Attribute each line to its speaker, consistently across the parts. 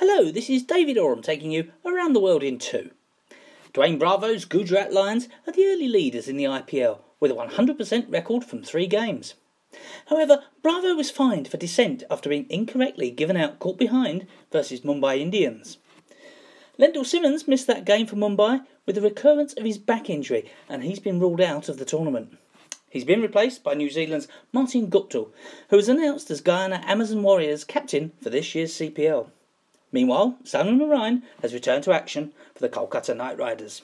Speaker 1: Hello, this is David Oram taking you around the world in two. Dwayne Bravo's Gujarat Lions are the early leaders in the IPL with a 100% record from three games. However, Bravo was fined for dissent after being incorrectly given out caught behind versus Mumbai Indians. Lendl Simmons missed that game for Mumbai with a recurrence of his back injury and he's been ruled out of the tournament. He's been replaced by New Zealand's Martin Guptill, who was announced as Guyana Amazon Warriors captain for this year's CPL. Meanwhile, Sunil Narine has returned to action for the Kolkata Knight Riders.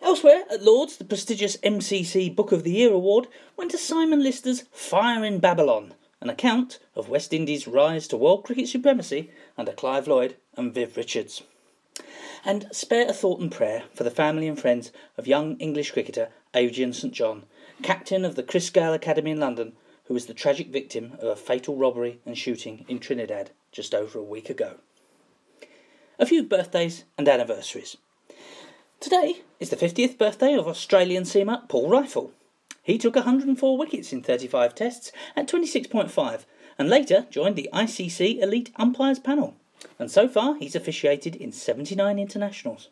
Speaker 1: Elsewhere at Lords, the prestigious MCC Book of the Year award went to Simon Lister's Fire in Babylon, an account of West Indies' rise to world cricket supremacy under Clive Lloyd and Viv Richards. And spare a thought and prayer for the family and friends of young English cricketer Adrian St John, captain of the Chris Gayle Academy in London, who was the tragic victim of a fatal robbery and shooting in Trinidad just over a week ago. A few birthdays and anniversaries. Today is the 50th birthday of Australian seamer Paul Reiffel. He took 104 wickets in 35 tests at 26.5 and later joined the ICC Elite Umpires panel. And so far he's officiated in 79 internationals.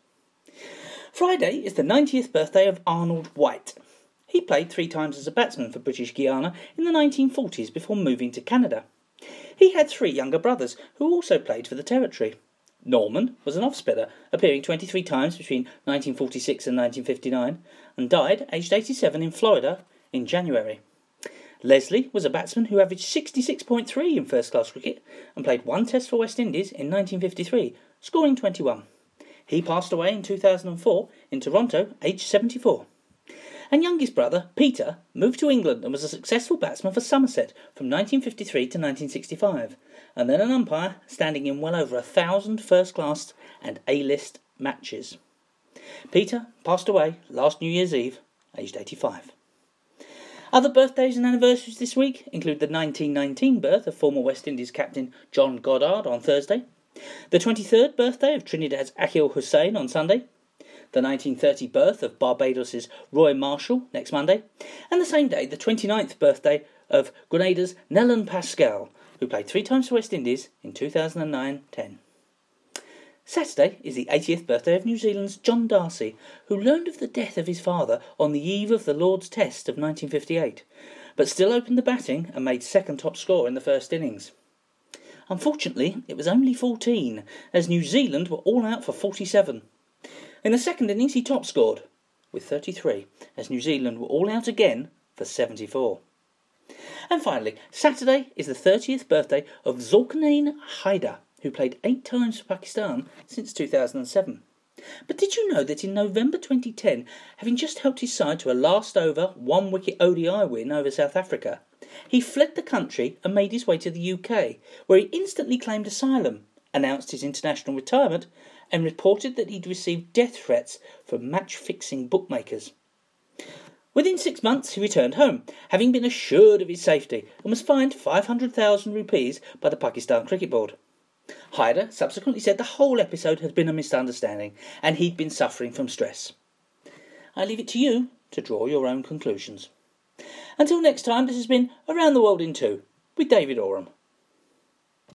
Speaker 1: Friday is the 90th birthday of Arnold Wight. He played three times as a batsman for British Guiana in the 1940s before moving to Canada. He had three younger brothers who also played for the territory. Norman was an off spinner, appearing 23 times between 1946 and 1959, and died aged 87 in Florida in January. Leslie was a batsman who averaged 66.3 in first class cricket and played one test for West Indies in 1953, scoring 21. He passed away in 2004 in Toronto, aged 74 and youngest brother, Peter, moved to England and was a successful batsman for Somerset from 1953 to 1965, and then an umpire standing in well over a thousand first class and A list matches. Peter passed away last New Year's Eve, aged 85. Other birthdays and anniversaries this week include the 1919 birth of former West Indies captain John Goddard on Thursday, the 23rd birthday of Trinidad's Akeal Hosein on Sunday, the 1930 birth of Barbados's Roy Marshall next Monday, and the same day the 29th birthday of Grenada's Nelon Pascal, who played three times for West Indies in 2009-10. Saturday is the 80th birthday of New Zealand's John D'Arcy, who learned of the death of his father on the eve of the Lord's Test of 1958, but still opened the batting and made second top score in the first innings. Unfortunately, it was only 14, as New Zealand were all out for 47. In the second innings, he top scored with 33, as New Zealand were all out again for 74. And finally, Saturday is the 30th birthday of Zulqarnain Haider, who played eight times for Pakistan since 2007. But did you know that in November 2010, having just helped his side to a last over, one wicket ODI win over South Africa, he fled the country and made his way to the UK, where he instantly claimed asylum, announced his international retirement, and reported that he'd received death threats from match fixing bookmakers. Within six months, he returned home, having been assured of his safety, and was fined 500,000 rupees by the Pakistan Cricket Board. Haider subsequently said the whole episode had been a misunderstanding and he'd been suffering from stress. I leave it to you to draw your own conclusions. Until next time, this has been Around the World in Two with David Oram.